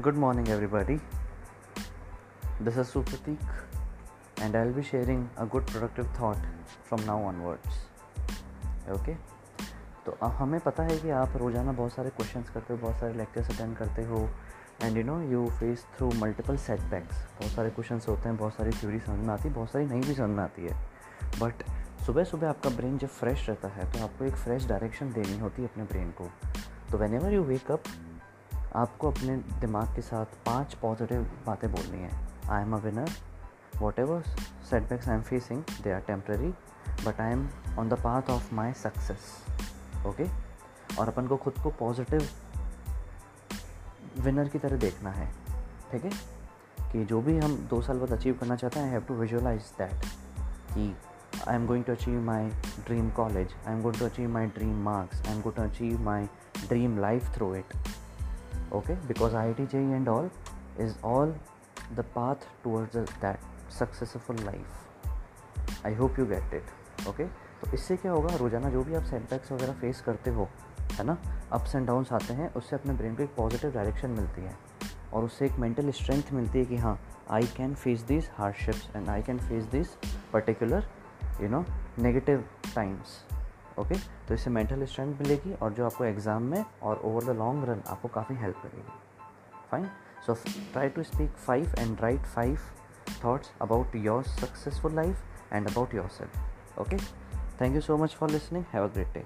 Good morning, everybody. This is Supratik, and I'll be sharing a good productive thought from now onwards. Okay? तो हमें पता है कि आप रोज़ाना बहुत सारे क्वेश्चंस करते हो बहुत सारे लेक्चर्स अटेंड करते हो and you know you face through multiple setbacks बहुत सारे क्वेश्चंस होते हैं बहुत सारी थ्योरी समझ में आती है बहुत सारी नहीं भी समझ में आती है बट सुबह सुबह आपका ब्रेन जब फ्रेश रहता है तो आपको एक फ्रेश डायरेक्शन देनी होती है अपने ब्रेन को तो whenever you wake up आपको अपने दिमाग के साथ पाँच पॉजिटिव बातें बोलनी है। I am a winner whatever setbacks I am facing they are temporary but I am on the path of my success okay और अपन को खुद को पॉजिटिव विनर की तरह देखना है, ठीक है? कि जो भी हम दो साल बाद अचीव करना चाहते हैं I have to visualise that कि I am going to achieve my dream college I am going to achieve my dream marks I am going to achieve my dream life through it okay? Because IIT JEE and all is all the path towards that successful life. I hope you get it. Okay? तो इससे क्या होगा? रोज़ाना जो भी आप setbacks वगैरह face करते हो, है ना? अप्स एंड डाउन्स आते हैं, उससे अपने ब्रेन को एक पॉजिटिव डायरेक्शन मिलती है। और उससे एक मेंटल स्ट्रेंथ मिलती है कि हाँ I can face this hardships and I can face this particular you know negative times okay? तो इससे मेंटल स्ट्रेंथ मिलेगी और जो आपको एग्ज़ाम में और ओवर द लॉन्ग रन आपको काफ़ी हेल्प करेगी। Fine so try to speak five and write five thoughts about your successful life and about yourself okay thank you so much for listening have a great day